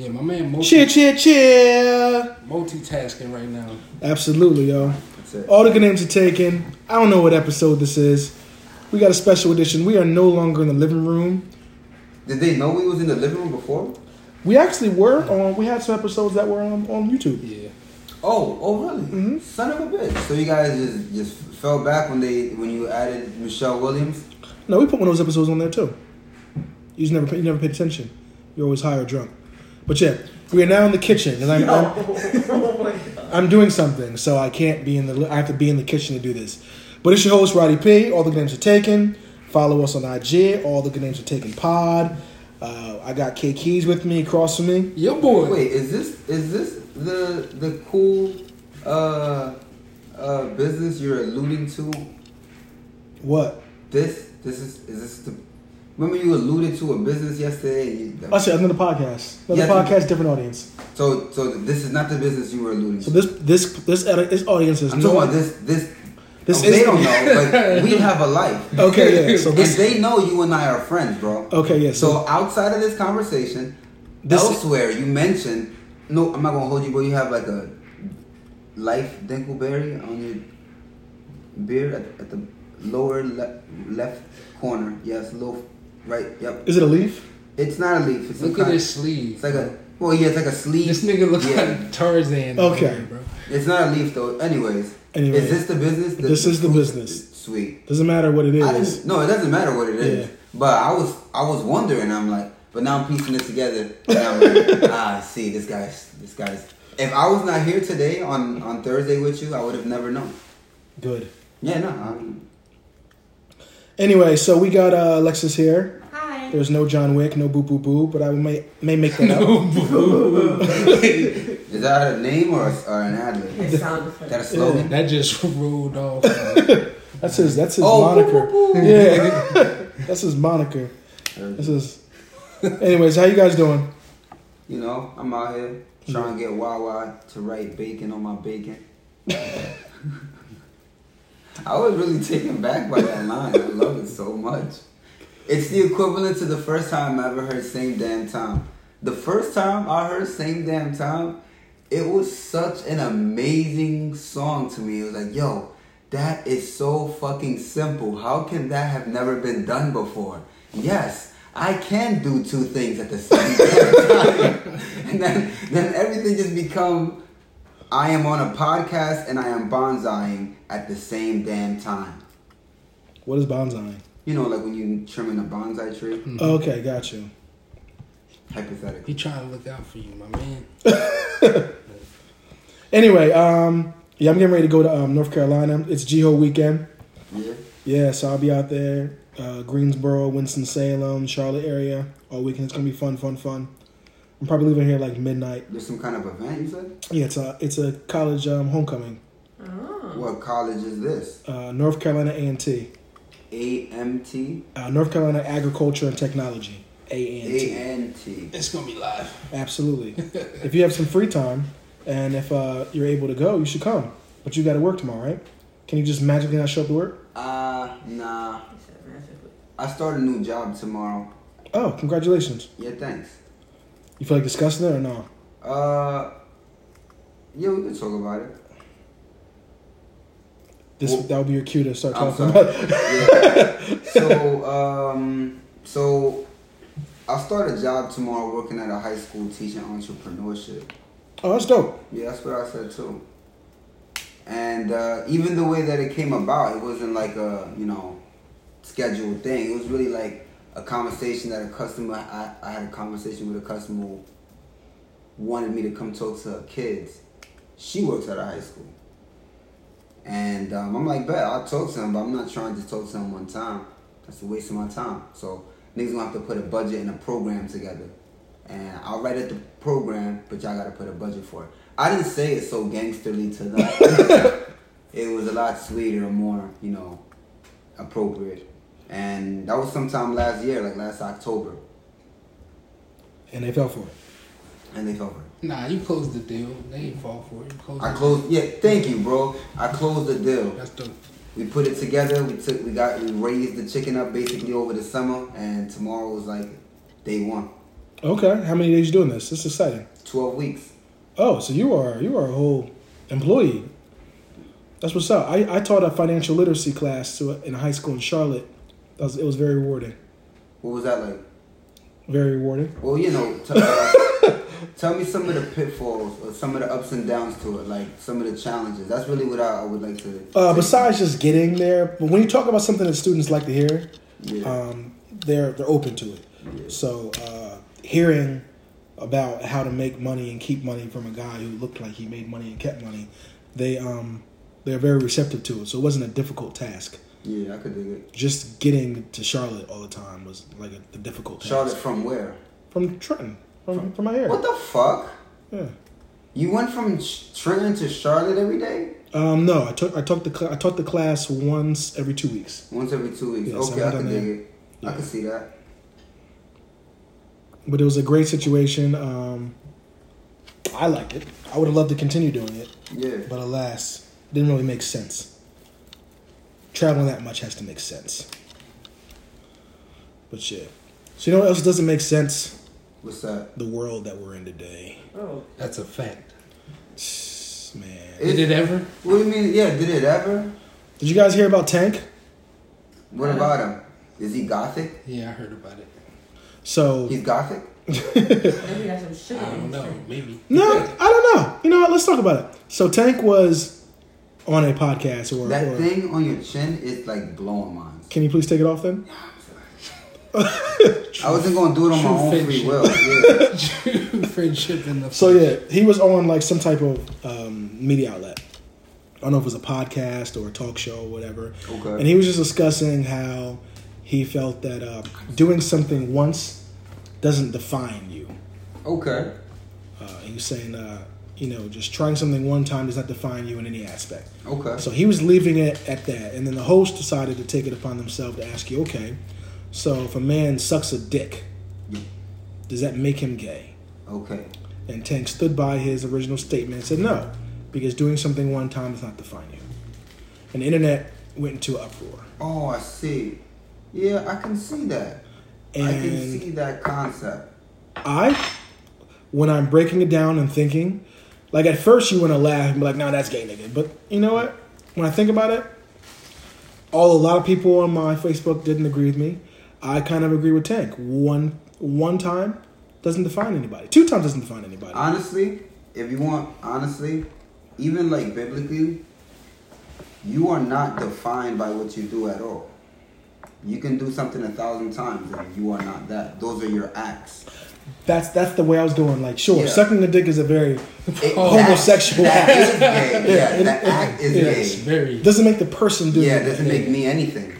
Yeah, my man multi- Cheer, cheer, cheer. multitasking right now. Absolutely, yo. That's it. All the good names are taken. I don't know what episode this is. We got a special edition. We are no longer in the living room. Did they know we was in the living room before? We actually were on. We had some episodes that were on, on YouTube. Yeah. Oh, oh really? Mhm. Son of a bitch. So you guys just just fell back when they when you added Michelle Williams? No, we put one of those episodes on there too. You just never, you never paid attention. You're always high or drunk. But yeah, we are now in the kitchen, and I'm, I'm, I'm doing something, so I can't be in the. I have to be in the kitchen to do this. But it's your host Roddy P. All the good names are taken. Follow us on IG. All the good names are taken. Pod. Uh, I got K Keys with me across from me. Your boy. Wait, is this is this the the cool uh uh business you're alluding to? What? This this is is this the remember you alluded to a business yesterday? I oh, said another podcast. Another Yeah, podcast, different audience. so so this is not the business you were alluding to. So to. this this this this audience is I'm this this. This oh, is- they don't know, but we have a life. Okay, yeah. So and they know you and I are friends, bro. okay, yeah. So, So outside of this conversation, This- elsewhere you mentioned. No, I'm not gonna hold you, but you have like a life dinkleberry on your beard at, at the lower le- left corner. Yes, low right. Yep. is it a leaf? It's not a leaf. It's Look a at kind- his sleeve. It's like a well, yeah, it's like a sleeve. This nigga look Yeah. like Tarzan. Okay. bro. It's not a leaf though. Anyways, Anyway. is this the business? This is the business. Sweet. Doesn't matter what it I is. didn't, no, it doesn't matter what it is. Yeah. But I was I was wondering. I'm like, but now I'm piecing it together. And I'm like, ah, see, this guy's this guy's. If I was not here today on on Thursday with you, I would have never known. Good. Yeah, no. I'm, Anyway, so we got uh, Alexis here. Hi. There's no John Wick, no boo boo boo, but I may may make that up. Boo boo boo. is that a name or, or an ad lib? It sounded Is funny. that a slogan? That just rolled off. That's his. That's his Oh, moniker. boo, boo, boo. Yeah, that's his moniker. This is. Anyways, how you guys doing? You know, I'm out here trying to get Wawa to write bacon on my bacon. I was really taken back by that line. I love it so much. It's the equivalent to the first time I ever heard "Same Damn Time." The first time I heard "Same Damn Time," it was such an amazing song to me. It was like, yo, that is so fucking simple. How can that have never been done before? Yes, I can do two things at the same time. and then, then everything just become I am on a podcast and I am bonsaiing at the same damn time. What is bonsai? You know, like when you trimming a bonsai tree, Okay, got you. hypothetically. He trying to look out for you, my man. Anyway, um, yeah, I'm getting ready to go to um, North Carolina. It's GHOE weekend. Yeah. Yeah, so I'll be out there, uh, Greensboro, Winston Salem, Charlotte area all weekend. It's gonna be fun, fun, fun. I'm probably leaving here like midnight. There's some kind of event you said? Yeah, it's a it's a college um, homecoming. Oh. What college is this? Uh, North Carolina A and T, AMT? uh, North Carolina Agriculture and Technology. A and T. ANT. It's gonna be live. Absolutely. if you have some free time and if uh, you're able to go, you should come. But you got to work tomorrow, right? Can you just magically not show up to work? Uh, nah. He said magically. I start a new job tomorrow. Oh, congratulations. Yeah, thanks. You feel like discussing it or no? Uh, yeah, we can talk about it. This Well- that would be your cue to start talking about. yeah. So, um, so I'll start a job tomorrow working at a high school teaching entrepreneurship. Oh, that's dope. Yeah, that's what I said too. And uh, even the way that it came about, it wasn't like a you know scheduled thing. It was really like a conversation that a customer. I, I had a conversation with a customer who wanted me to come talk to her kids. She works at a high school, and um, I'm like, bet I'll talk to him, but I'm not trying to talk to him one time. That's a waste of my time. So niggas gonna have to put a budget and a program together. And I'll write it the program, but y'all gotta put a budget for it. I didn't say it so gangsterly to them. it was a lot sweeter and more, you know, appropriate. And that was sometime last year, like last October. And they fell for it. And they fell for it. Nah, you closed the deal. They ain't fall for it. You closed I the closed yeah, thank you, bro. I closed the deal. deal. That's dope. We put it together, we took we got we raised the chicken up basically over the summer and tomorrow was like day one. Okay, how many days you doing this? This is exciting. Twelve weeks. Oh, so you are you are a whole employee. That's what's up. I, I taught a financial literacy class to a, in a high school in Charlotte. That was, it was very rewarding. What was that like? Very rewarding. Well, you know, t- uh, tell me some of the pitfalls or some of the ups and downs to it, like some of the challenges. That's really what I, I would like to. Uh, besides just getting there, but when you talk about something that students like to hear, yeah, um, they're they're open to it. yeah. So uh, hearing about how to make money and keep money from a guy who looked like he made money and kept money, they um they're very receptive to it. So it wasn't a difficult task. Yeah, I could dig it. Just getting to Charlotte all the time was like a, the difficult task. Charlotte from where? from Trenton, from from my area. What the fuck? Yeah. You went from Trenton to Charlotte every day? Um, no, I took I took the cl- I taught the class once every two weeks, Once every two weeks. Okay, I've I can dig it. I can see that. but it was a great situation. Um, I like it. I would have loved to continue doing it, Yeah. but alas, didn't really make sense. Traveling that much has to make sense. But yeah, so you know what else doesn't make sense? What's that? The world that we're in today, Oh, That's a fact. man. It- Did it ever? What do you mean? Yeah, did it ever? Did you guys hear about Tank? What about him? Is he gothic? Yeah, I heard about it. So He's gothic? maybe that's some shit. I don't know. Maybe. No, I don't know. You know what? Let's talk about it. So Tank was on a podcast, or, That or thing on your chin is like blowing mine. can you please take it off then? I wasn't gonna do it on my True own free friendship. will. Yeah. Friendship in the. So yeah, he was on like some type of um, media outlet. I don't know if it was a podcast or a talk show or whatever. Okay. And he was just discussing how he felt that uh, doing something once doesn't define you. Okay. Uh, he was saying, uh, you know, just trying something one time does not define you in any aspect. Okay. So he was leaving it at that, and then the host decided to take it upon themselves to ask you, okay, so if a man sucks a dick, does that make him gay? Okay. And Tank stood by his original statement and said no, because doing something one time does not define you. And the internet went into uproar. Oh, I see. Yeah, I can see that. And I can see that concept. I, when I'm breaking it down and thinking, like at first you want to laugh and be like, "No, that's gay, nigga." But you know what? When I think about it, all a lot of people on my Facebook didn't agree with me. I kind of agree with Tank. One one time doesn't define anybody. Two times doesn't define anybody. Honestly, if you want, honestly, even like biblically, you are not defined by what you do at all. You can do something a thousand times and you are not that. Those are your acts. That's that's the way I was going. Like, sure, Yeah. sucking a dick is a very It- homosexual That, act. that is gay. Yeah, Yeah, the it- act is It's gay. very. doesn't make the person do Yeah, it, it doesn't make me anything.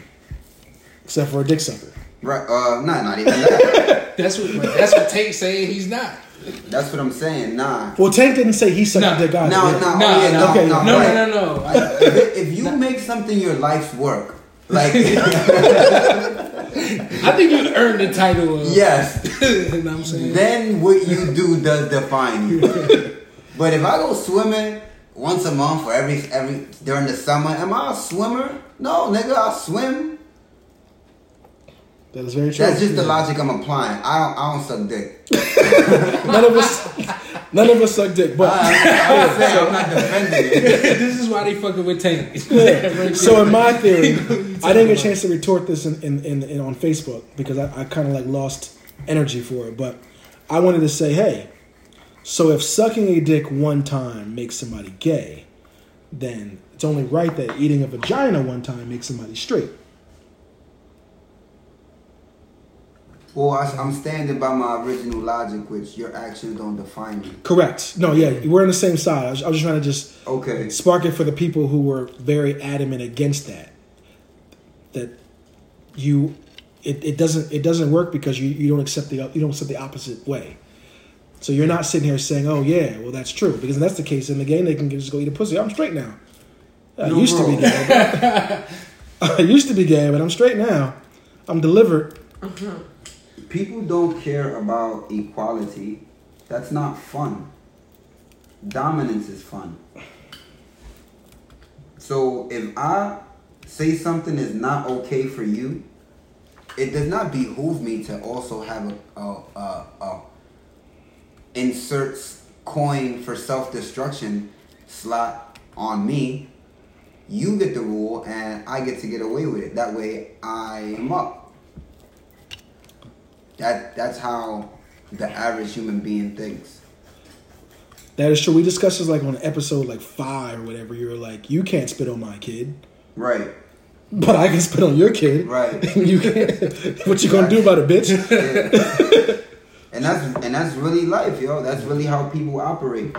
except for a dick sucker. Right? Uh, nah, not even that. That's what. That's what Tate saying. He's not. That's what I'm saying. Nah. Well, Tank didn't say he sucked No, a dick either. No, Yeah. no, No, oh, yeah, no, okay, no, No, right. no, no, no. I, if, if you make something your life's work, like I think you earned the title of. yes, you know what I'm saying? then what you do does define you. but if I go swimming once a month or every every during the summer, am I a swimmer? No, nigga, I swim. That is very true. That's just the logic I'm applying. I don't I don't suck dick. none of us, none of us suck dick. But I, I would say I'm not defending it. this is why they fucking with Tank. so in my theory, I didn't get a chance to retort this in, in, in, in on Facebook because I, I kind of like lost energy for it. But I wanted to say, hey, so if sucking a dick one time makes somebody gay, then it's only right that eating a vagina one time makes somebody straight. Well, I, I'm standing by my original logic, which your actions don't define you. Correct. No, yeah, we're on the same side. I was, I was just trying to just Okay. spark it for the people who were very adamant against that. That you, it, it doesn't it doesn't work because you, you don't accept the you don't accept the opposite way. So you're not sitting here saying, "Oh yeah, well that's true," because if that's the case, in the game they can just go eat a pussy. I'm straight now. I No, used to be gay. but- I used to be gay, but I'm straight now. I'm delivered. Mm-hmm. People don't care about equality. That's not fun. Dominance is fun. So if I say something is not okay for you, it does not behoove me to also have a a, a, a inserts coin for self destruction slot on me, you get the rule and I get to get away with it. That way I am up. That that's how the average human being thinks. That is true. We discussed this like on episode like five or whatever. You were like, you can't spit on my kid, Right. but I can spit on your kid. Right. you can't. what you gonna do about it, bitch? Yeah. and that's and that's really life, yo. That's really how people operate.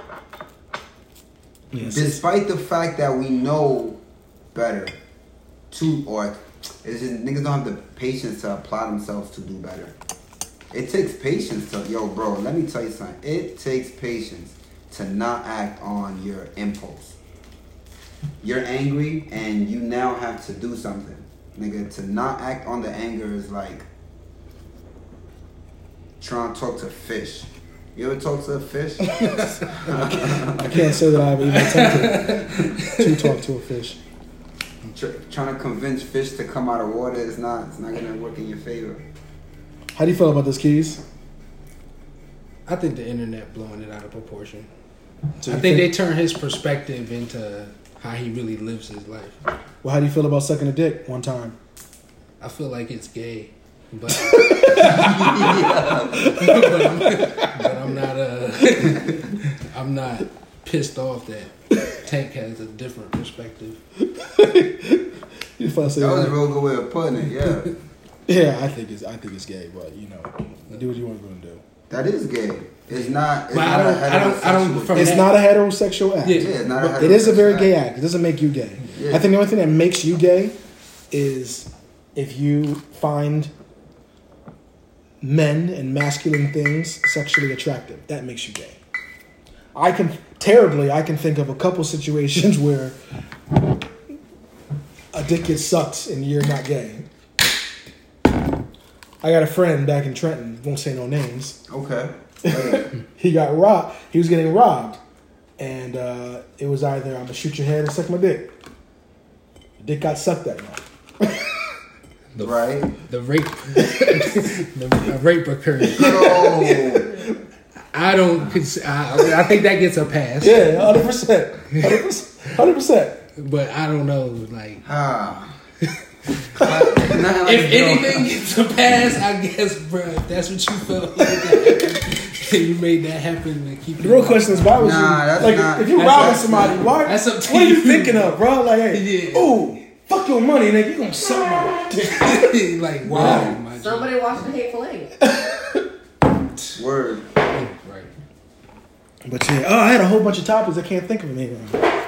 Yes. Despite the fact that we know better, to or it's just niggas don't have the patience to apply themselves to do better. It takes patience to yo, bro. Let me tell you something. It takes patience to not act on your impulse. You're angry and you now have to do something, nigga. To not act on the anger is like trying to talk to fish. You ever talk to a fish? I can't say that I've even attempted to talk to a fish. Tr- trying to convince fish to come out of water is not it's not gonna work in your favor. How do you feel about this, Keys? I think the internet blowing it out of proportion. So I you think they turn his perspective into how he really lives his life. Well, how do you feel about sucking a dick one time? I feel like it's gay, but but, I'm, but I'm not uh, I'm not pissed off that Tank has a different perspective. You feel say That was a that? real good way of putting it. Yeah, Yeah, I think it's I think it's gay, but you know, you do what you want to do. that is gay. It's not. It's But I not don't- a I don't- I don't- from It's thing. not a heterosexual act. Yeah. Yeah, it's not a It is a very heterosexual gay act. act. It doesn't make you gay. Yeah. I think the only thing that makes you gay is if you find men and masculine things sexually attractive. That makes you gay. I can terribly. I can think of a couple situations where a dick gets sucked and you're not gay. I got a friend back in Trenton. Won't say no names Okay. He got robbed. He was getting robbed, and uh, it was either I'm gonna shoot your head or suck my dick. Dick got sucked that night. The, right. the rape, the rape occurred. So I don't. Cons- I, I think that gets a pass, Yeah, hundred percent, hundred percent. but I don't know. Like, ah. Nothing like if anything gets a pass, I guess, bro. If that's what you felt like you made that happen to keep The real question is why was Nah, you that's like not- if you that's robbing not- somebody? Why? That's up to what are you you. thinking of, bro? Like, hey, Yeah. ooh, fuck your money, nigga. You gonna suck my dick? like, wow, my Somebody watched the Hateful Eight. Word. Right. But yeah, oh, I had a whole bunch of topics. I can't think of them anymore.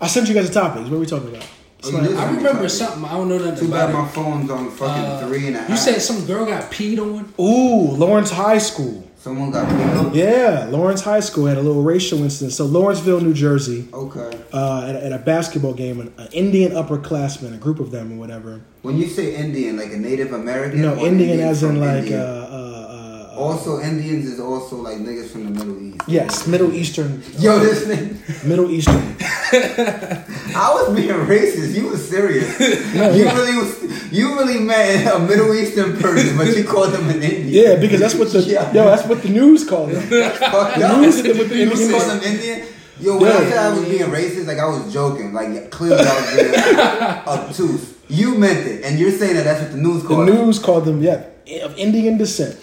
I sent you guys the topics. What are we talking about? You I remember something. something. I don't know nothing Too bad about my phone's on fucking Uh, three and a half. You said some girl got peed on. Ooh, Lawrence High School. someone got picked up. Yeah, Lawrence High School had a little racial incident. So Lawrenceville, New Jersey, Okay. uh, at, a, at a basketball game, an, an Indian upperclassman, a group of them or whatever. When you say Indian, like a Native American? No, or Indian as in like uh, uh, Also, Indians is also like niggas from the Middle East. yes, Middle Eastern, Yo, this nigga. Middle Eastern. I was being racist. You was serious. No, you yeah. really was. You really meant a Middle Eastern person, but you called them an Indian. Yeah, because that's what the Yeah. yo, that's what the news called them. Fuck The news the You Indian- call them Indian. Yo, when I said I was being racist, like I was joking. Like clearly I was being obtuse. You meant it, and you're saying that that's what the news called. it. news called them yeah of Indian descent.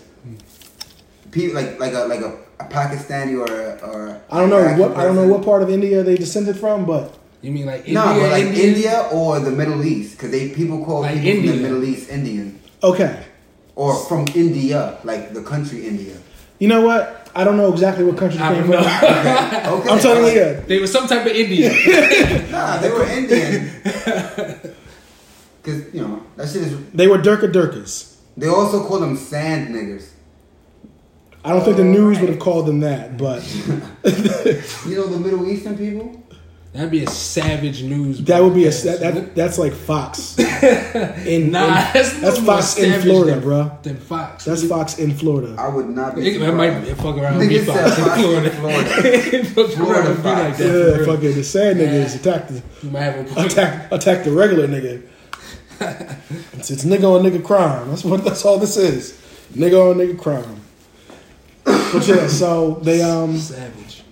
People like like a like a, a Pakistani or a, or a I don't know Iraqi what I don't know what part of India they descended from, but You mean like India? No, but like Indian? India or the Middle East, because they people call Like people from the Middle East Indian okay. or from India, like the country India. You know what? I don't know exactly what country they came from. know. Okay, I'm telling you, yeah. They were some type of Indian. Nah, they were Indian. Cause you know that shit is. They were Durka Durkas. They also call them sand niggers. I don't think the news would have called them that, but You know the Middle Eastern people. That'd be a savage news. that would be a broadcast. that, that that's like Fox. In, Nah, in- that's, that's little more Fox in Florida, than, bro. Than Fox. That's Fox in Florida. I would not be. It, it might surprised. be fuck around and be Nigga Fox in Fox Florida. in Florida. Florida around be like Fox. that. Yeah, for real. fucking the sad niggas attack the You might have a attack attack the regular nigga. It's, it's nigga on nigga crime. That's what that's all this is. Nigga on nigga crime. But yeah, so they um Savage.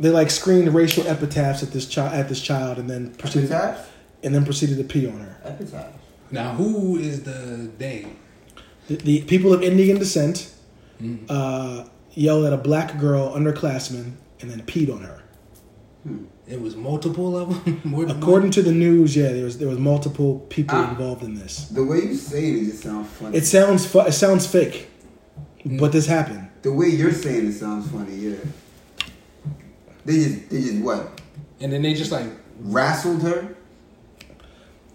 they like screened racial epitaphs at this child at this child and then proceeded Epitaph? and then proceeded to pee on her. Epitaph. Now, who is the they? The, the people of Indian descent Mm. uh, yelled at a black girl underclassman and then peed on her. It was multiple of them. More than According to the news, yeah, there was there was multiple people Ah. involved in this. The way you say it, it sounds funny. It sounds fu- it sounds fake, but this happened. The way you're saying it sounds funny. Yeah. They just, they just what? And then they just like, Wrestled her,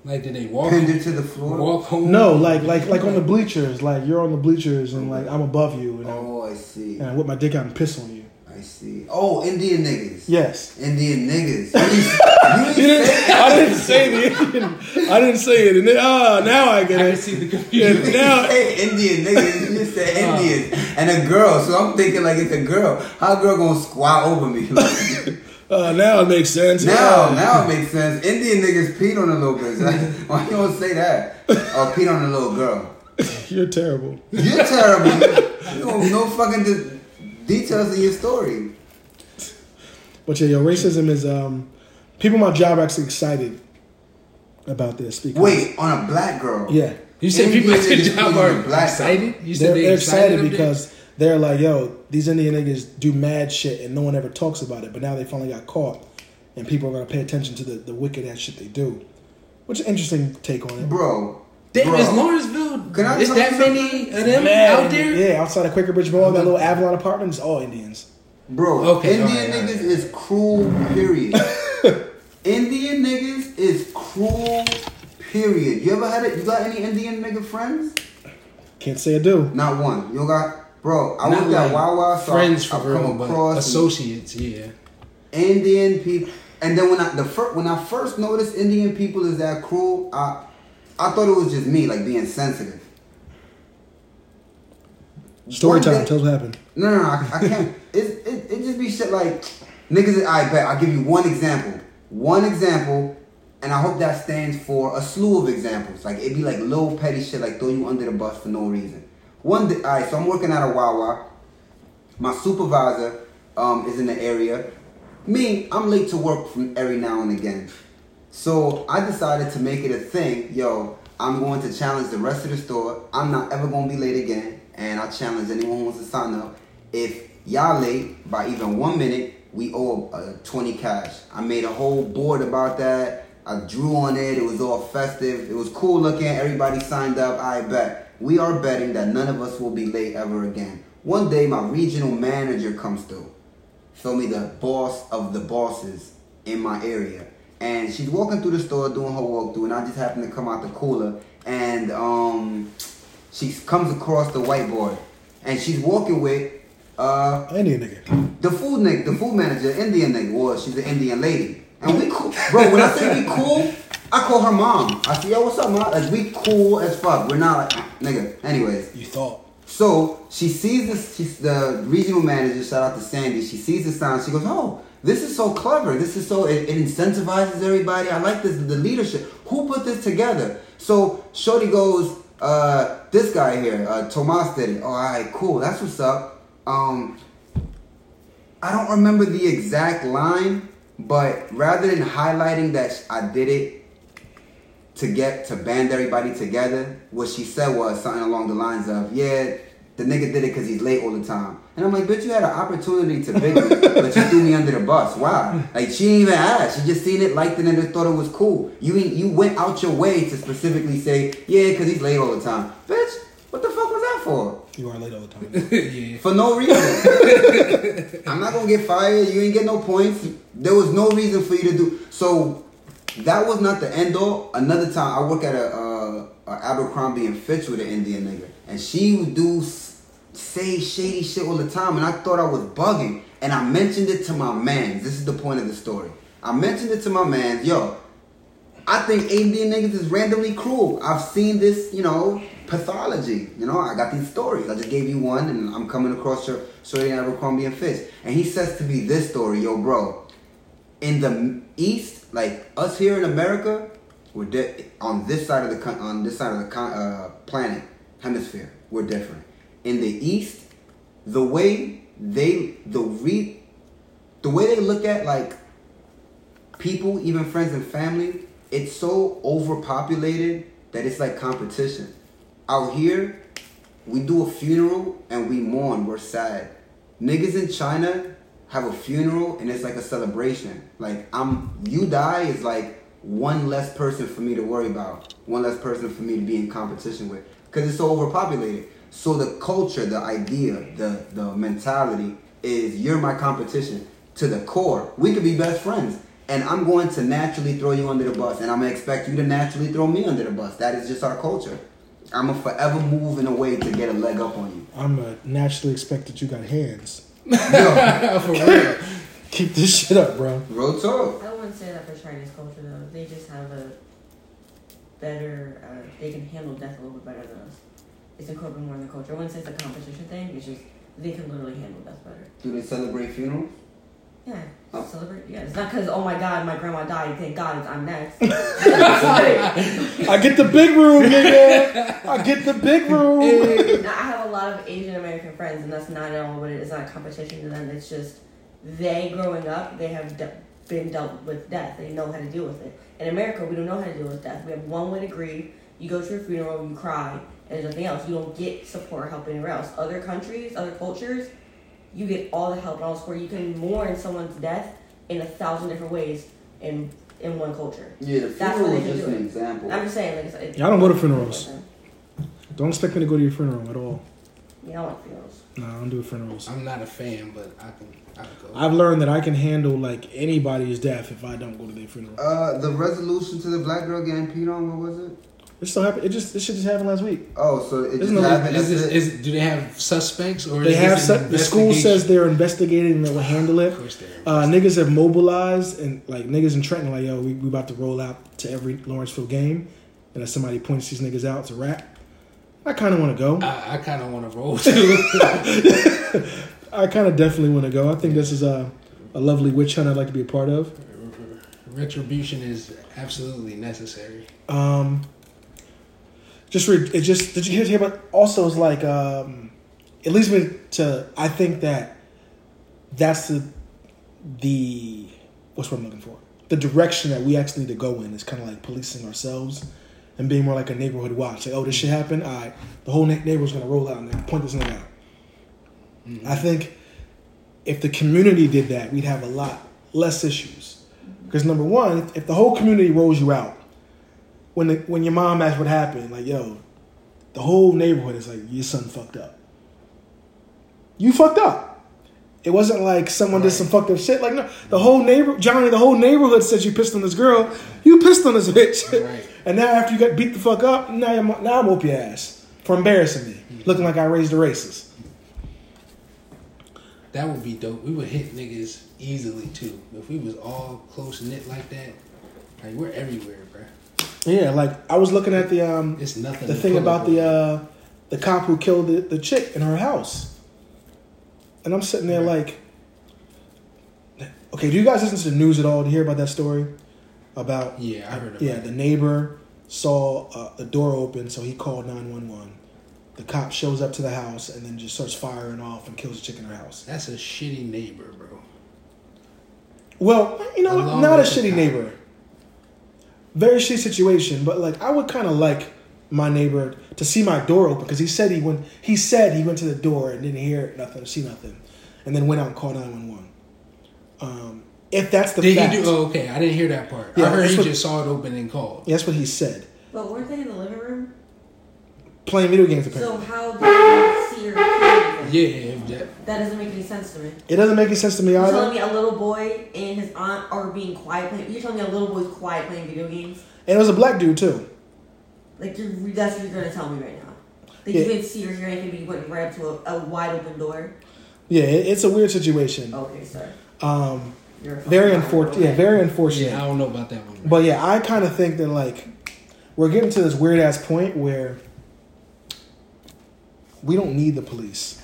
like, did they walk pinned her to the floor. walk home? No, like like like on the bleachers, like you're on the bleachers and like I'm above you and, I, Oh, I see. and I whip my dick out and piss on you. I see. Oh, Indian niggas. Yes. Indian niggas. You you ain't say I didn't say the Indian. I didn't say it. And then, ah, now I I get can it. see the Yeah, confusion. now, say Indian niggas. You just said Indians and a girl. So I'm thinking like it's a girl. How a girl gonna squat over me? uh, now it makes sense. now, Yeah. now it makes sense. Indian niggas peed on a little bit. Why you don't say that? Or peed on a little girl. You're terrible. You're terrible. You don't know fucking de- details of your story. But yeah, yo, racism is um, people. at My job are actually excited about this. Because, Wait, on a black girl. yeah, You said Indian people at your job are black excited? You said they're, they they're excited of this? because they're like, yo, these Indian niggas do mad shit and no one ever talks about it. But now they finally got caught, and people are gonna pay attention to the, the wicked ass shit they do. Which is an interesting take on it. Bro. Damn, bro. is Lawrenceville? Can I is that many of them Mad out there? Yeah, outside of Quaker Bridge Mall, that little Avalon apartment is all Indians. Bro, Okay, Indian alright, niggas alright. is cruel, period. Indian niggas is cruel, period. You ever had it? You got any Indian nigga friends? Can't say I do. Not one. You got, bro, I Not worked at like Wawa, so friends I, for I've real, come but across associates, yeah. Indian people. And then when I the first when I first noticed Indian people is that cruel, I I thought it was just me, like being sensitive. Story One time. day- Tell us what happened. No, no, no I, I can't. It, it, it just be shit like niggas. I bet I'll give you one example. One example, and I hope that stands for a slew of examples. Like it'd be like little petty shit, like throw you under the bus for no reason. One day, all right. So I'm working at a Wawa. My supervisor um, is in the area. Me, I'm late to work from every now and again. So I decided to make it a thing. Yo, I'm going to challenge the rest of the store. I'm not ever going to be late again. And I challenge anyone who wants to sign up. If y'all late by even one minute, we owe uh, 20 cash. I made a whole board about that. I drew on it. It was all festive. It was cool looking. Everybody signed up. I bet. We are betting that none of us will be late ever again. One day, my regional manager comes through feel me, the boss of the bosses in my area. And she's walking through the store doing her walkthrough, and I just happen to come out the cooler, and um, she comes across the whiteboard, and she's walking with uh, Indian nigga. the food nigga, the food manager, Indian nigga. Well, she's an Indian lady, and we cool, bro. When I say we cool, I call her mom. I say, yo, what's up, mom? Like we cool as fuck. We're not like nigga. Anyways, You thought. so she sees this. She's the regional manager. Shout out to Sandy. She sees the sign. She goes, "Oh, this is so clever. This is so it, it incentivizes everybody. I like this. The leadership. Who put this together?" So Shorty goes, uh, "This guy here, uh, Tomas did it. All right, cool. That's what's up." Um, I don't remember the exact line, but rather than highlighting that I did it to get to band everybody together, what she said was something along the lines of, "Yeah, the nigga did it because he's late all the time." And I'm like, "Bitch, you had an opportunity to big me, but you threw me under the bus. Why? Like she didn't even ask. She just seen it, liked it, and just thought it was cool. You you went out your way to specifically say, "Yeah, because he's late all the time." Bitch, what the fuck was that for? You are late all the time. yeah. For no reason. I'm not gonna get fired. You ain't get no points. There was no reason for you to do. So that was not the end all. Another time, I work at a, uh, a Abercrombie and Fitch with an Indian nigga, and she would do s- say shady shit all the time, and I thought I was bugging. And I mentioned it to my man. This is the point of the story. I mentioned it to my man. Yo, I think Indian niggas is randomly cruel. I've seen this, you know, pathology. You know, I got these stories. I just gave you one, and I'm coming across your Shorty Abercrombie and Fitch. And he says to me this story, yo, bro. In the East, like us here in America, we're di- on this side of the con- on this side of the con- uh, planet hemisphere. We're different. In the East, the way they the re the way they look at like people, even friends and family, it's so overpopulated that it's like competition. Out here, we do a funeral and we mourn, we're sad. Niggas in China have a funeral and it's like a celebration. Like I'm you die is like one less person for me to worry about, one less person for me to be in competition with because it's so overpopulated. So the culture, the idea, the the mentality is you're my competition to the core. We could be best friends. And I'm going to naturally throw you under the bus, and I'm gonna expect you to naturally throw me under the bus. That is just our culture. I'm gonna forever move in a way to get a leg up on you. I'm uh, naturally expect that you got hands. Yo, For real. Keep this shit up, bro. real talk. I wouldn't say that for Chinese culture though. They just have a better. Uh, they can handle death a little bit better than us. It's incorporated more in the culture. I wouldn't say it's a competition thing. It's just they can literally handle death better. Do they celebrate funerals? Yeah, Oh. celebrate. Yeah, it's not because oh my god, my grandma died. Thank God, it's, I'm next. I get the big room, nigga. I get the big room. Now, I have a lot of Asian American friends, and that's not at all what it is. It's not a competition to them. It's just they growing up, they have de- been dealt with death. They know how to deal with it. In America, we don't know how to deal with death. We have one way to grieve. You go to a funeral, you cry, and there's nothing else. You don't get support or help anywhere else. Other countries, other cultures, you get all the help and all the support. You can mourn someone's death in a thousand different ways in in one culture. Yeah, the That's funeral what is they just do an it. example. I'm just saying, like, it's, it's Yeah, I don't go to funerals. Don't expect me to go to your funeral at all. Yeah, I want funerals. No, I don't do funerals. I'm not a fan, but I can I can go. I've learned that I can handle like anybody's death if I don't go to their funeral. Uh, the resolution to the black girl getting peed on. What was it? It still happened. It just this shit just happened last week. Oh, so it just Isn't happened. is that's this, it? is, do they have suspects or They is have this su- the school says they're investigating and they will handle Of it. course they Uh, niggas have mobilized and like niggas in Trenton like yo we we about to roll out to every Lawrenceville game, and if somebody points these niggas out, it's a wrap. I kind of want to go. I, I kind of want to roll too. I kind of definitely want to go. I think this is a a lovely witch hunt I'd like to be a part of. Retribution is absolutely necessary. Um, just re- it just did you hear, hear about also is like um, it leads me to I think that that's the the what's what I'm looking for the direction that we actually need to go in is kind of like policing ourselves and being more like a neighborhood watch. Like, oh, this shit happened. All right, the whole na- neighborhood's gonna roll out and point this thing out. I think if the community did that, we'd have a lot less issues. Because number one, if the whole community rolls you out, when the, when your mom asked what happened, like yo, the whole neighborhood is like your son fucked up. You fucked up. It wasn't like someone did some fucked up shit. Like no, the whole neighbor Johnny, the whole neighborhood said you pissed on this girl. You pissed on this bitch. Right. and now after you got beat the fuck up, now I'm, now I'm whoop your ass for embarrassing me, mm-hmm. looking like I raised the racist. That would be dope. We would hit niggas easily too. If we was all close knit like that, like we're everywhere. Yeah, like I was looking at the um It's nothing. the thing about the uh the cop who killed the, the chick in her house. And I'm sitting there like Okay, do you guys listen to the news at all to hear about that story? About yeah, I heard about yeah, it. the neighbor saw uh, the door open, so he called 911. The cop shows up to the house and then just starts firing off and kills the chick in her house. That's a shitty neighbor, bro. Well, you know, Along not a shitty neighbor. Very shitty situation, but like I would kind of like my neighbor to see my door open because he said he went. He said he went to the door and didn't hear nothing, see nothing, and then went out and called nine one one. Um, if that's the Did fact, he do? Oh, okay, I didn't hear that part. Yeah, I heard he what- just saw it open and called. that's what he said. But weren't they in the living room? Playing video games So how did you see her kids? Yeah, if that, That doesn't make any sense to me. it doesn't make any sense to me either. You're either. telling me a little boy and his aunt are being quiet playing. You're telling me a little boy's quiet playing video games. And it was a black dude too. Like you're, that's what you're gonna tell me right now. Like Yeah. you didn't see or hear anything, but you went right up to a, a wide open door. Yeah, it, it's a weird situation. Okay, sir. Um, You're very unfortunate. okay? Yeah, very unfortunate. yeah, I don't know about that one. But yeah, I kind of think that like we're getting to this weird ass point where we don't need the police,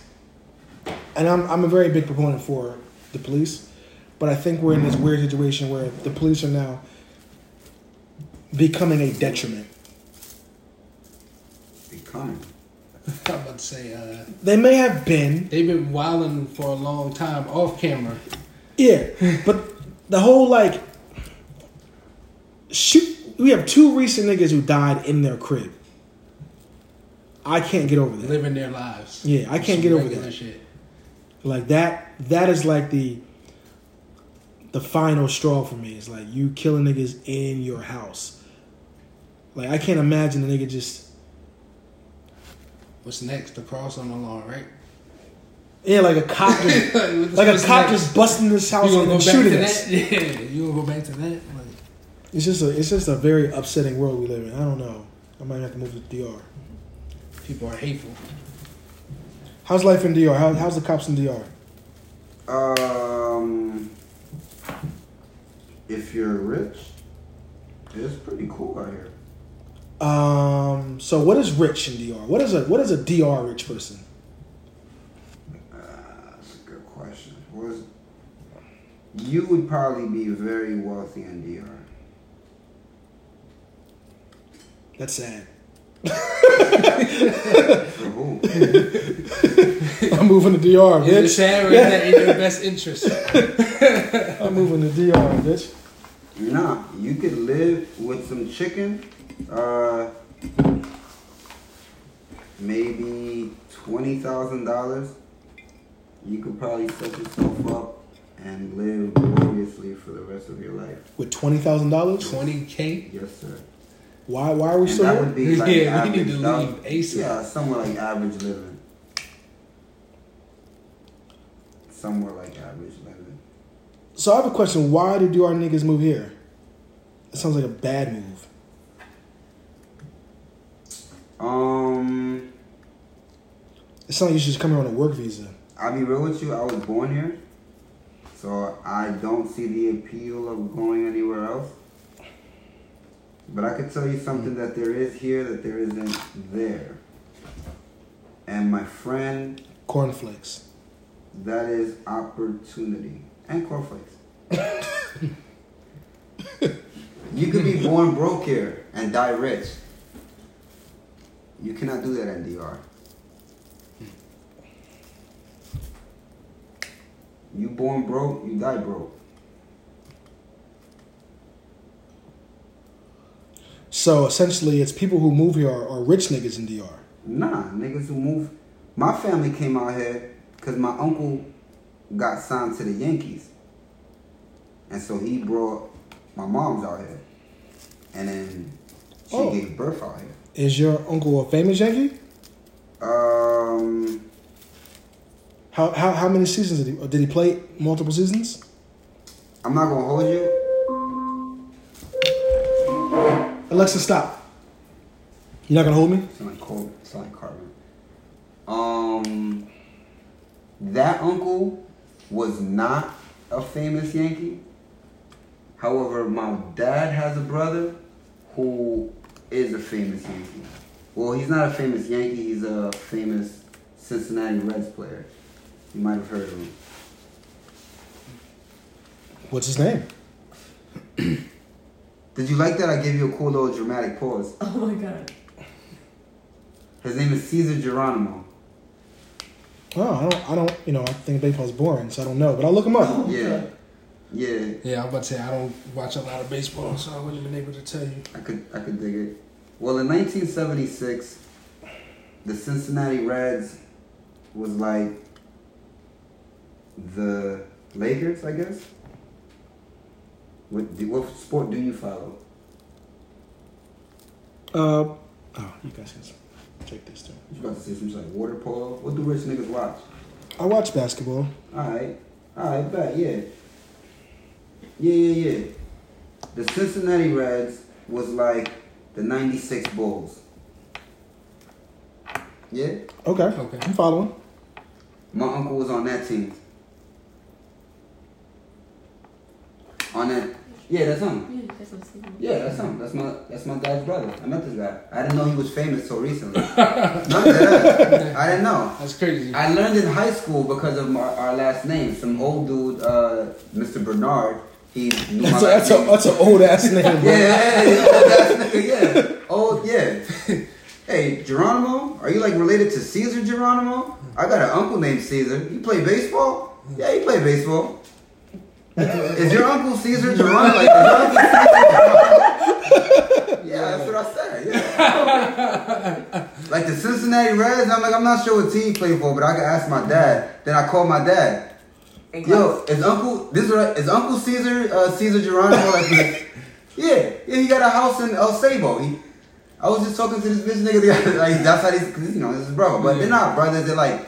and I'm I'm a very big proponent for the police, but I think we're in this weird situation where the police are now becoming a detriment. Becoming. I'm about to say uh, They may have been, they've been wilding for a long time off camera. yeah, but the whole like shoot. We have two recent niggas who died in their crib. I can't get over that. living their lives. Yeah, I can't Some get over regular that. Shit. Like that. That is like the the final straw for me. It's like you killing niggas in your house. Like I can't imagine a nigga just What's next? The cross on the lawn, right? yeah, like a cop just like a cop next? just busting this house and go then back to shooting us. Yeah, you gonna go back to that? Like, It's just a it's just a very upsetting world we live in. I don't know. I might have to move to DR. people are hateful. How's life in DR? How, how's the cops in DR? Um, if you're rich, it's pretty cool out here. Um. So what is rich in DR? What is a what is a DR rich person? Uh, that's a good question. Was you would probably be very wealthy in DR. That's sad. For who? I'm moving to DR, Is it bitch. sad or is that in your best interest? I'm moving to DR, bitch. nah, you could live with some chicken. Uh, maybe twenty thousand dollars. You could probably set yourself up and live gloriously for the rest of your life. With twenty thousand dollars. Twenty k. Yes, sir. Why? Why are we And still that would be like Yeah, we need to leave would- ASAP. Yeah, somewhere like average living. Somewhere like average living. So I have a question. Why did do DR niggas move here? It sounds like a bad move. Um, It sounds like you should just come here on a work visa. I'll be real with you. I was born here, so I don't see the appeal of going anywhere else. But I could tell you something mm. that there is here that there isn't there. And my friend, Cornflakes. that is opportunity and cornflakes. you could be born broke here and die rich. You cannot do that in DR. You born broke, you die broke. So essentially, it's people who move here are, are rich niggas in DR. Nah, niggas who move. My family came out here because my uncle got signed to the Yankees. And so he brought my mom's out here. And then she Oh. gave birth out here. Is your uncle a famous Yankee? Um, How how, how many seasons did he did he play? Multiple seasons? I'm not gonna hold you. Alexa, stop. You're not gonna hold me? Sound like Col- sound like Carmen. Um, that uncle was not a famous Yankee. However, my dad has a brother who is a famous Yankee. Well, he's not a famous Yankee. He's a famous Cincinnati Reds player. You might have heard of him. What's his name? Did you like that? I gave you a cool little dramatic pause. Oh my god. His name is Caesar Geronimo. Oh, I don't I don't you know I think baseball's boring, so I don't know, but I'll look him up. Oh, yeah, yeah. Yeah, I'm about to say I don't watch a lot of baseball, so I wouldn't have been able to tell you. I could I could dig it. Well, in 1976, the Cincinnati Reds was like the Lakers, I guess. What what sport do you follow? Uh, oh, you guys can check this too. You about to say something like water polo? What do rich niggas watch? I watch basketball. All right, all right, bet yeah, yeah, yeah, yeah. The Cincinnati Reds was like the '96 Bulls. Yeah. Okay, Okay. I'm following. My uncle was on that team. On that, yeah, that's him. Yeah, that's what I'm saying. Yeah, that's him. That's my that's my dad's brother. I met this guy. I didn't know he was famous so recently. Not that. I didn't know. That's crazy. I learned in high school because of our, our last name. Some old dude, uh, Mr. Bernard. He knew my That's a, last that's a that's an old ass name, bro. Yeah, yeah, yeah, old ass nigga, yeah. Old, yeah. Hey, Geronimo, are you like related to Caesar Geronimo? I got an uncle named Caesar. You play baseball? Yeah, he play baseball. Is your uncle Caesar Geronimo? Like, is your uncle Caesar? yeah, that's what I said. Yeah. like the Cincinnati Reds, I'm like, I'm not sure what team he played for, but I can ask my dad. Then I call my dad. Yo, is Uncle this is right? Is Uncle Caesar uh, Caesar Geronimo like? like yeah, yeah, he got a house in El Seibo. He, I was just talking to this bitch nigga. the other- Like that's how these, cause, you know, this is brother. But they're not brothers. They're like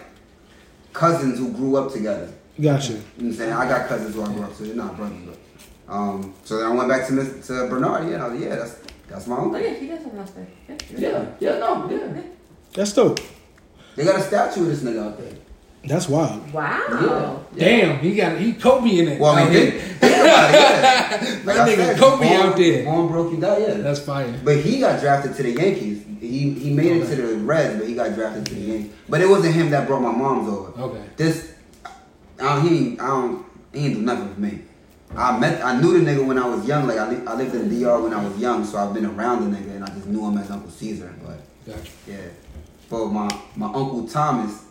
cousins who grew up together. Gotcha. You know what I'm saying? I got cousins who I grew up to. They're not brothers, but um. So then I went back to Miss, to Bernard. Yeah, I was like, yeah, that's that's my Oh uncle. yeah, he does have a house there. Yeah. Yeah, yeah, no, yeah. That's dope. They got a statue of this nigga out there. That's wild. Wow. Damn, he got he Kobe in it. Well, I out mean, here. think, think about it, yeah. Like That nigga said, Kobe born- out there. Born broke, you die, yeah. That's fire. But he got drafted to the Yankees. He he made it to the Reds, but he got drafted to the Yankees. But it wasn't him that brought my mom's over. Okay. This, I don't, he, ain't- I don't, he ain't do nothing with me. I met, I knew the nigga when I was young. Like I, li- I lived in DR when I was young, so I've been around the nigga, and I just knew him as Uncle Caesar. But Gotcha. yeah, but my my uncle Thomas,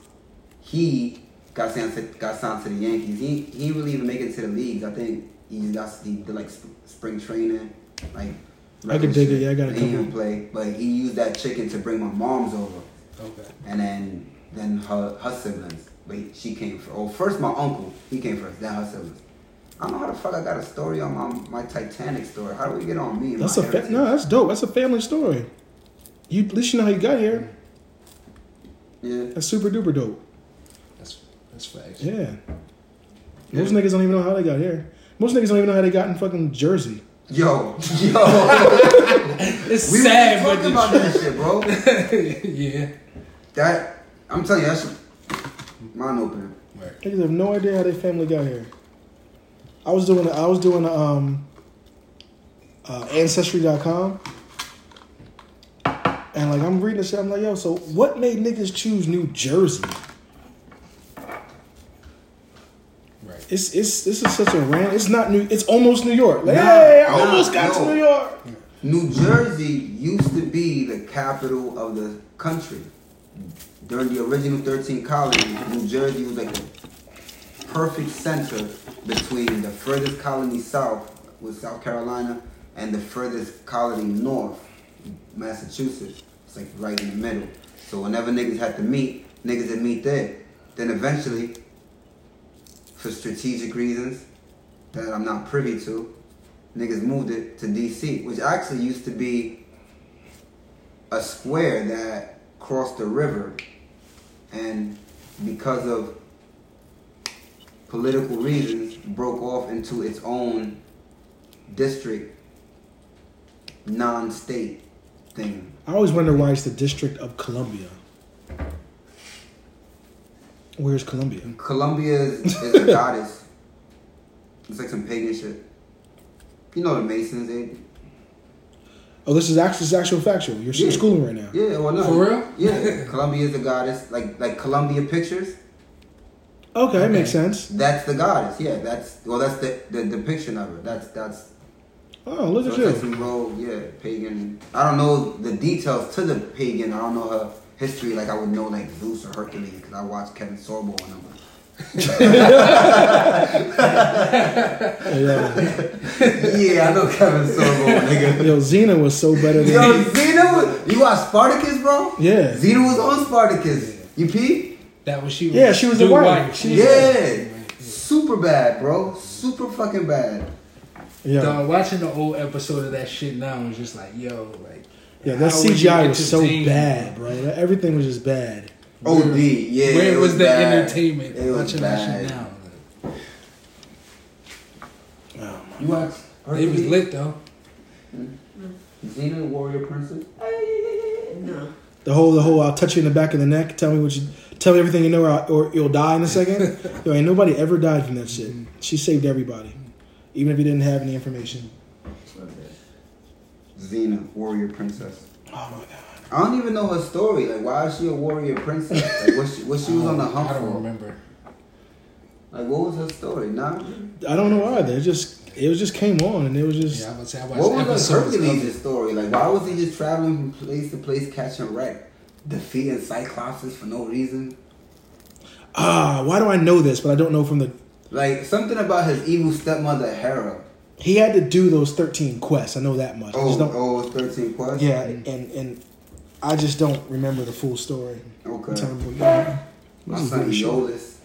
he got signed to, got signed to the Yankees. He he didn't really even make it to the leagues. I think he just got he did like sp- spring training, like. I could dig it, yeah, I got a He didn't even play, but he used that chicken to bring my mom's over, Okay. and then then her her siblings. But she came first. Oh, first my uncle, he came first. Then her siblings. I don't know how the fuck I got a story on my my Titanic story. How do we get on me? and That's my a fa- no. That's dope. That's a family story. You at least you know how you got here. Yeah. That's super duper dope. That's that's facts. Yeah. Most niggas don't even know how they got here. Most niggas don't even know how they got in fucking Jersey. Yo, yo. It's We sad, were but talking about the that shit, bro. yeah. That I'm telling you, that's mind opening. Right. Niggas have no idea how their family got here. I was doing I was doing um uh, ancestry.com and like I'm reading this shit, I'm like, yo, so what made niggas choose New Jersey? Right. It's it's this is such a random it's not new it's almost New York. Like, Nah, hey, I nah, almost got to. New York. New Jersey used to be the capital of the country. During the original 13 colonies, New Jersey was like the perfect center between the furthest colony south was South Carolina and the furthest colony north, Massachusetts. It's like right in the middle. So whenever niggas had to meet, niggas would meet there. Then eventually, for strategic reasons that I'm not privy to, niggas moved it to DC, which actually used to be a square that crossed the river, and because of political reasons, broke off into its own district, non-state thing. I always wonder why it's the District of Columbia. Where's Columbia? Columbia is, is a goddess. It's like some pagan shit. You know the Masons, they Oh, this is actual, this is actual factual. You're Yeah. schooling right now. yeah, well no, For real? Yeah, Columbia is a goddess, like like Columbia Pictures. Okay, Okay. makes sense. That's the goddess. Yeah, that's well, that's the the depiction of her. That's that's Oh, look so at like you. some real yeah pagan. I don't know the details to the pagan. I don't know her history like I would know like Zeus or Hercules because I watched Kevin Sorbo on them. Yeah. yeah, I know Kevin Sorbo, nigga. Yo, Xena was so better than. Yo, Xena, was, you watch Spartacus, bro? Yeah. Xena was on Spartacus. You pee? That was she. Yeah, she was the dude wife. She- Yeah. Super bad, bro. Super fucking bad. Yeah, Dog, watching the old episode of that shit now is just like, yo, like, yeah. That how would you CGI was so bad, bro. Everything was just bad. OD, yeah. Where it was, the bad. entertainment It was watching that bad. shit now? Oh, You watch? It was lit though. Xena, warrior princess. No. The whole, the whole. I'll touch you in the back of the neck. Tell me what you. Tell me everything you know, or, or you'll die in a second. Yo, ain't nobody ever died from that shit. She saved everybody, even if you didn't have any information. Xena, warrior princess. Oh my god. I don't even know her story. Like, why is she a warrior princess? Like, what she, what she was on the hump for? I don't for? remember. Like, what was her story? Nah. I don't know either. It just it was just came on and it was just Yeah, I would say I watched What was episodes of Hercules' story? Like, why was he just traveling from place to place catching wreck, defeating Cyclopses for no reason? ah. Why do I know this? But I don't know from the. Like something about his evil stepmother Hera. He had to do those thirteen quests. I know that much. I Oh, just don't. oh, it's thirteen questions. Yeah, and and I just don't remember the full story. Okay. Tell me what- yeah. My son short. Eolus.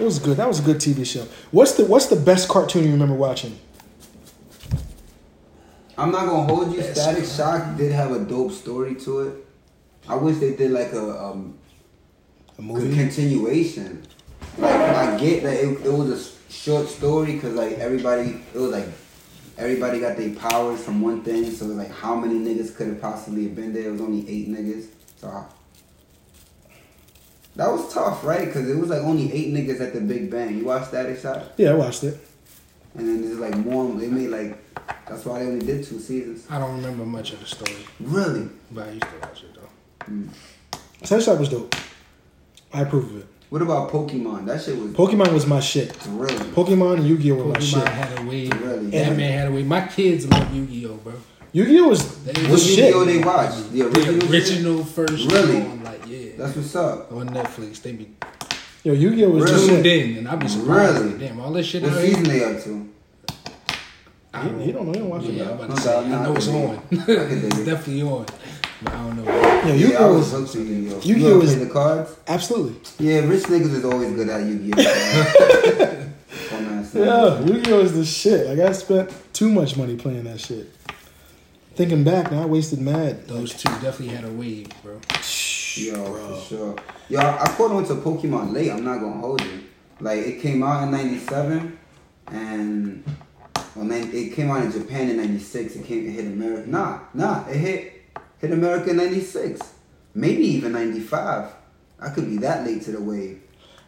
It was good. That was a good TV show. What's the What's the best cartoon you remember watching? I'm not gonna hold you. Yes. Static Shock did have a dope story to it. I wish they did like a um A a movie. continuation. Like I get that it, it was a short story because like everybody it was like everybody got their powers from one thing. So it was like how many niggas could have possibly been there? It was only eight niggas. So I- that was tough, right? Because it was like only eight niggas at the Big Bang. You watched Static Shock, Yeah, I watched it. and then there's like more. They made like that's why they only did two seasons. I don't remember much of the story, Really? but I used to watch it though. Mm. Static Shock was dope. I approve of it. What about Pokemon? That shit was Pokemon was my shit. really. Pokemon and Yu Gi Oh were my Pokemon shit. had a way. Really? That man had a way. My kids love Yu-Gi-Oh, bro. Yu Gi Oh was They- was What shit. Yu-Gi-Oh they watched? The original. The original first Really? one, like yeah, That's what's up. on Netflix. They be Yo, Yu Gi Oh was just Really? tuned in, and I be surprised. Really? Like, Damn, all this shit What out season here. they up to? I He, don't he don't know. He don't watch Yeah, it. I'm about No to say. I know it's on. dig it. I it's definitely on, but I don't know. Yo, Yu Gi yeah, I Oh was was hooked to Yu-Gi-Oh. Yu-Gi-Oh You ever was- play the cards? absolutely. Yeah, rich niggas is always good at Yu-Gi-Oh. Fun ass thing. Yeah, Yu Gi Oh is the shit. Like I spent too much money playing that shit. Thinking back, now I wasted mad. Those two definitely had a wave, bro. Yo, for sure. Yo, I caught on to Pokemon late. I'm not gonna hold you. Like it came out in '97, and well, man, it came out in Japan in '96. It came, it hit America. Nah, nah, it hit hit America in '96, maybe even '95. I could be that late to the wave.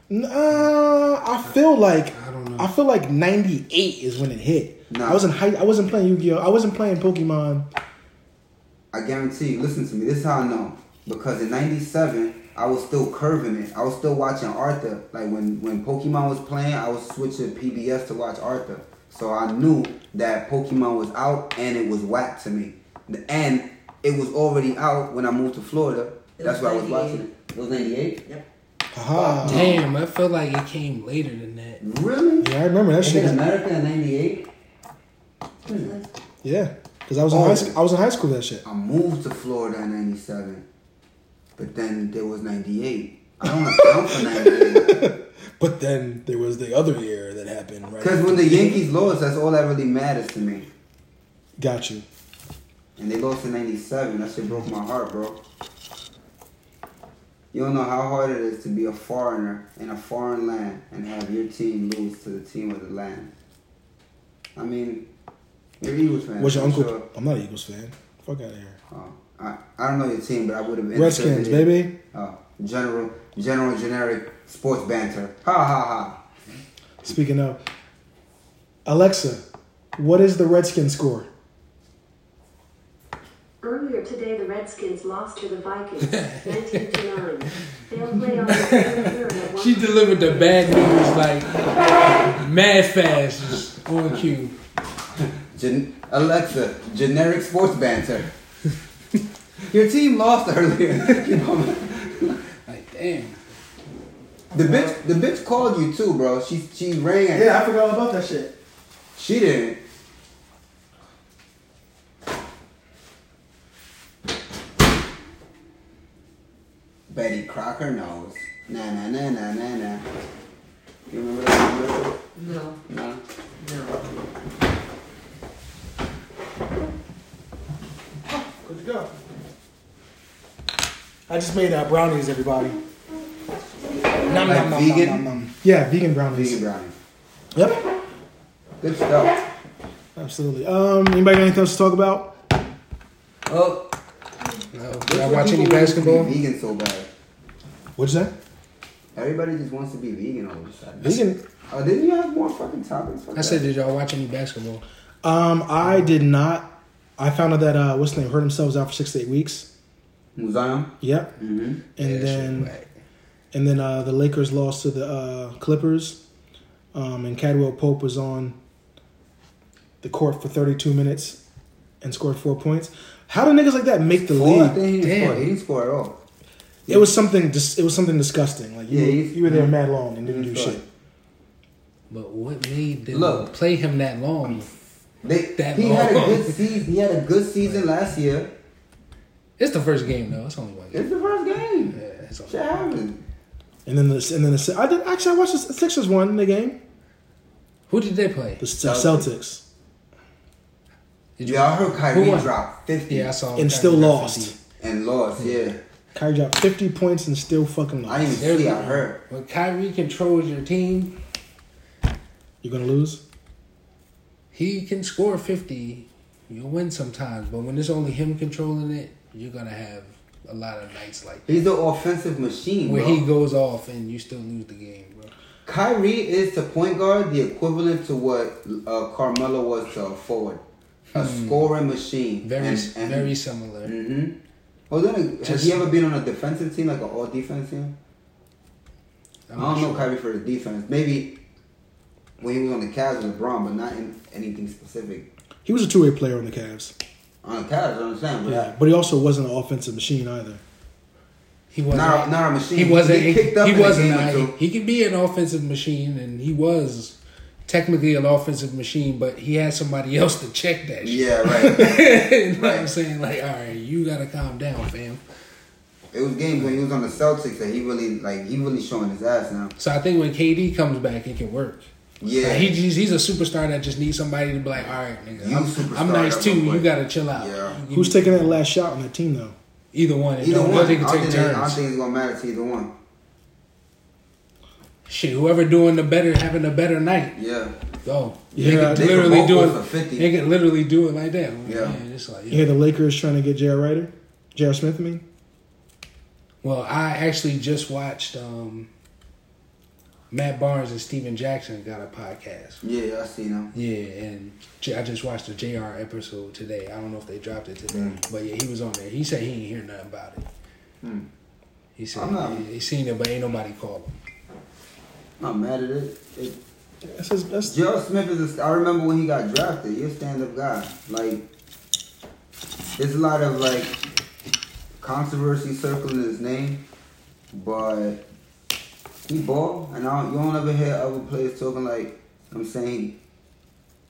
Nah, I feel like I don't know. I feel like '98 is when it hit. Nah. I was in high. I wasn't playing Yu Gi Oh. I wasn't playing Pokemon. I guarantee you. Listen to me. This is how I know. Because in '97, I was still curving it. I was still watching Arthur. Like when when Pokemon was playing, I was switching PBS to watch Arthur. So I knew that Pokemon was out and it was whack to me. And it was already out when I moved to Florida. That's was why I was watching it. It was '98. Yep. Haha. Damn, I feel like it came later than that. Really? Yeah, I remember that It shit. hit America in '98. Yeah, because I was in Oh. high school. I was in high school. That shit. I moved to Florida in '97, but then there was '98. I don't account for '98. But then there was the other year that happened. Right. Because when the Yankees lost, that's all that really matters to me. Got you. And they lost in 97. That shit broke my heart, bro. You don't know how hard it is to be a foreigner in a foreign land and have your team lose to the team of the land. I mean, you're Eagles fan. What's your I'm uncle? sure. I'm not an Eagles fan. Fuck out of here. Oh, I, I don't know your team, but I would have been. Redskins, baby. Oh, general, general, generic sports banter. Ha ha ha. Speaking of, Alexa, what is the Redskins score? Earlier today, the Redskins lost to the Vikings, 19 to 9. They'll play on the same at one She delivered the bad news like mad fast, just on cue. Gen- Alexa, generic sports banter. Your team lost earlier. Like damn. the bitch, the bitch called you too, bro. She she rang. and- I forgot about that shit. She didn't. Betty Crocker knows. Na na na na na na. You remember that commercial? No. No. No. Good to go. I just made uh, brownies, everybody. Nom, Like vegan? Yeah, vegan brownies. Vegan brownie. Yep, Good stuff. absolutely. Um, anybody got anything else to talk about? Oh, No, that's y'all watch any people want basketball? Vegan so bad. What'd you say? Everybody just wants to be vegan all of a sudden. Vegan. Oh, didn't you have more fucking topics? Fuck I said, did y'all watch any basketball? Um, I did not. I found out that uh, what's the name hurt themselves out for six to eight weeks. Museum. Yep, Mm-hmm. and Yeah, that shit then whack. And then uh, the Lakers lost to the uh, Clippers, um, and Caldwell Pope was on the court for 32 minutes and scored four points. How do niggas like that make the Four, I league? think he didn't Damn. score. He didn't score at all. It was something. Dis- it was something disgusting. Like you, Yeah, were, you were there mad long and didn't do fine. shit. But what made them Look. play him that long? They, That he had a good season. He had a good season last year. It's the first game though. It's only one game. It's the first game. Yeah, it's Shit happens. And then the and then the I did actually I watched the Sixers won the game. Who did they play? The Celtics. Celtics Did Yeah, I heard Who Kyrie won? drop 50 Yeah, I saw. and still Kyrie got lost. 50. and lost. Yeah. Kyrie dropped 50 points and still fucking I lost. didn't even There's see. I heard. When Kyrie controls your team, You're gonna lose. he can score fifty. You'll win sometimes, but when it's only him controlling it, you're gonna have a lot of nights like that He's the offensive machine, where bro. he goes off and you still lose the game, bro. Kyrie is to point guard the equivalent to what uh, Carmelo was to a forward, a scoring machine. Very, and, and, very similar. hmm Well, then, has Just- he ever been on a defensive team, like an all defense team? I'm I not don't know sure. Kyrie for the defense. Maybe when he was on the Cavs with LeBron, but not in anything specific. He was a two way player on the Cavs. On the Cavs, I understand, but Yeah, but he also wasn't an offensive machine either. He wasn't. not, a, not a machine. he wasn't. He He, kicked up he wasn't. game or uh, he, he can be an offensive machine, and he was technically an offensive machine, but he had somebody else to check that shit. Yeah, right. you know what I'm saying? Like, all right, you gotta calm down, fam. it was games when he was on the Celtics that he really like. He really showing his ass now. So I think when KD comes back, it can work. Yeah, Like, he, he's, he's a superstar that just needs somebody to be like, all right, nigga, You I'm, I'm nice too. You gotta chill out. Yeah. Who's taking that last shot on that team though? either one? Either one. I can don't, think I think it's gonna matter to either one. Shit, whoever doing the better, having a better night. Yeah, Oh, Yeah, they could literally both do go it. They could literally do it like that. Yeah. it's like You hear the Lakers trying to get J.R. Rider, J.R. Smith. I mean, Well, I actually just watched um, Matt Barnes and Stephen Jackson got a podcast. yeah, I see now. Yeah, and J- I just watched the JR episode today. I don't know if they dropped it today, Mm. but yeah, he was on there. He said he ain't hear nothing about it. Hmm. He said I'm not- he, he seen it, but ain't nobody called him. I'm not mad at it. it that's his, that's Gerald Smith is. A, I remember when he got drafted. He's a stand-up guy. Like, there's a lot of like controversy circling his name, but he ball, and I don't, you don't ever hear other players talking like I'm saying.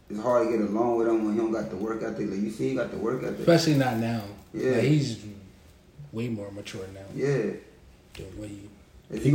It's hard to get along with him when he don't got the work ethic. Like you see, he got the work ethic. Especially not now. Yeah. Like, he's way more mature now. Yeah. The way you Is he gonna